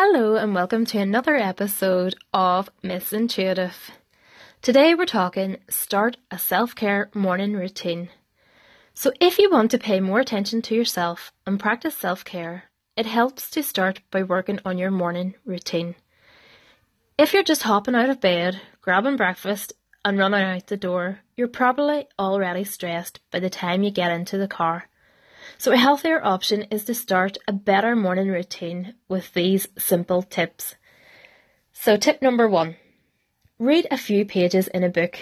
Hello, and welcome to another episode of Miss Intuitive. Today we're talking start a self care morning routine. So, if you want to pay more attention to yourself and practice self care, it helps to start by working on your morning routine. If you're just hopping out of bed, grabbing breakfast, and running out the door, you're probably already stressed by the time you get into the car so, a healthier option is to start a better morning routine with these simple tips. So, tip number one read a few pages in a book.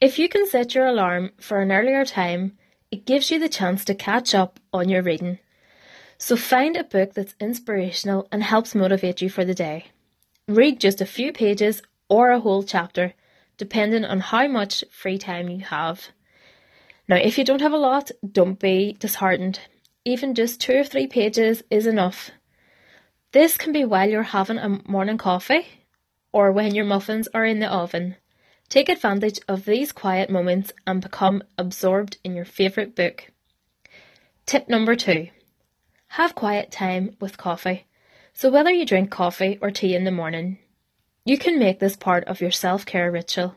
If you can set your alarm for an earlier time, it gives you the chance to catch up on your reading. So, find a book that's inspirational and helps motivate you for the day. Read just a few pages or a whole chapter, depending on how much free time you have. Now, if you don't have a lot, don't be disheartened. Even just two or three pages is enough. This can be while you're having a morning coffee or when your muffins are in the oven. Take advantage of these quiet moments and become absorbed in your favourite book. Tip number two have quiet time with coffee. So, whether you drink coffee or tea in the morning, you can make this part of your self care ritual.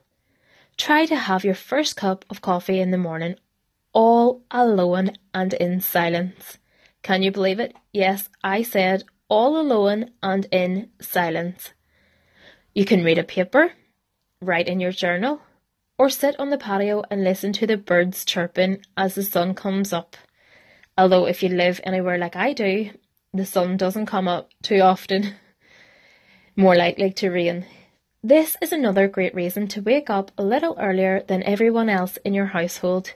Try to have your first cup of coffee in the morning all alone and in silence. Can you believe it? Yes, I said all alone and in silence. You can read a paper, write in your journal, or sit on the patio and listen to the birds chirping as the sun comes up. Although, if you live anywhere like I do, the sun doesn't come up too often. More likely to rain. This is another great reason to wake up a little earlier than everyone else in your household,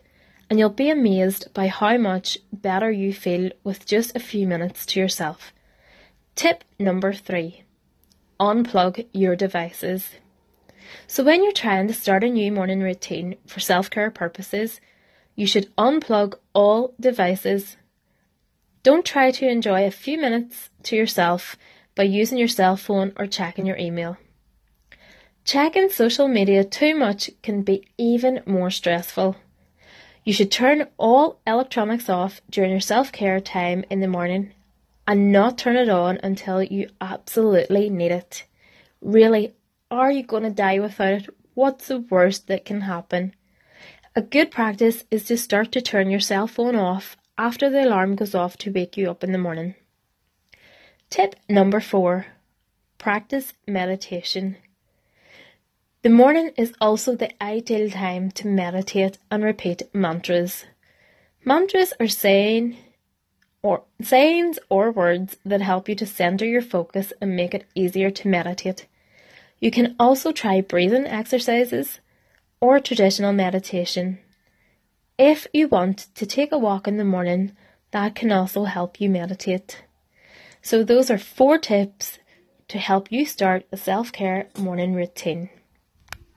and you'll be amazed by how much better you feel with just a few minutes to yourself. Tip number three unplug your devices. So, when you're trying to start a new morning routine for self care purposes, you should unplug all devices. Don't try to enjoy a few minutes to yourself by using your cell phone or checking your email. Checking social media too much can be even more stressful. You should turn all electronics off during your self care time in the morning and not turn it on until you absolutely need it. Really, are you going to die without it? What's the worst that can happen? A good practice is to start to turn your cell phone off after the alarm goes off to wake you up in the morning. Tip number four practice meditation. The morning is also the ideal time to meditate and repeat mantras. Mantras are saying or sayings or words that help you to center your focus and make it easier to meditate. You can also try breathing exercises or traditional meditation. If you want to take a walk in the morning, that can also help you meditate. So, those are four tips to help you start a self care morning routine.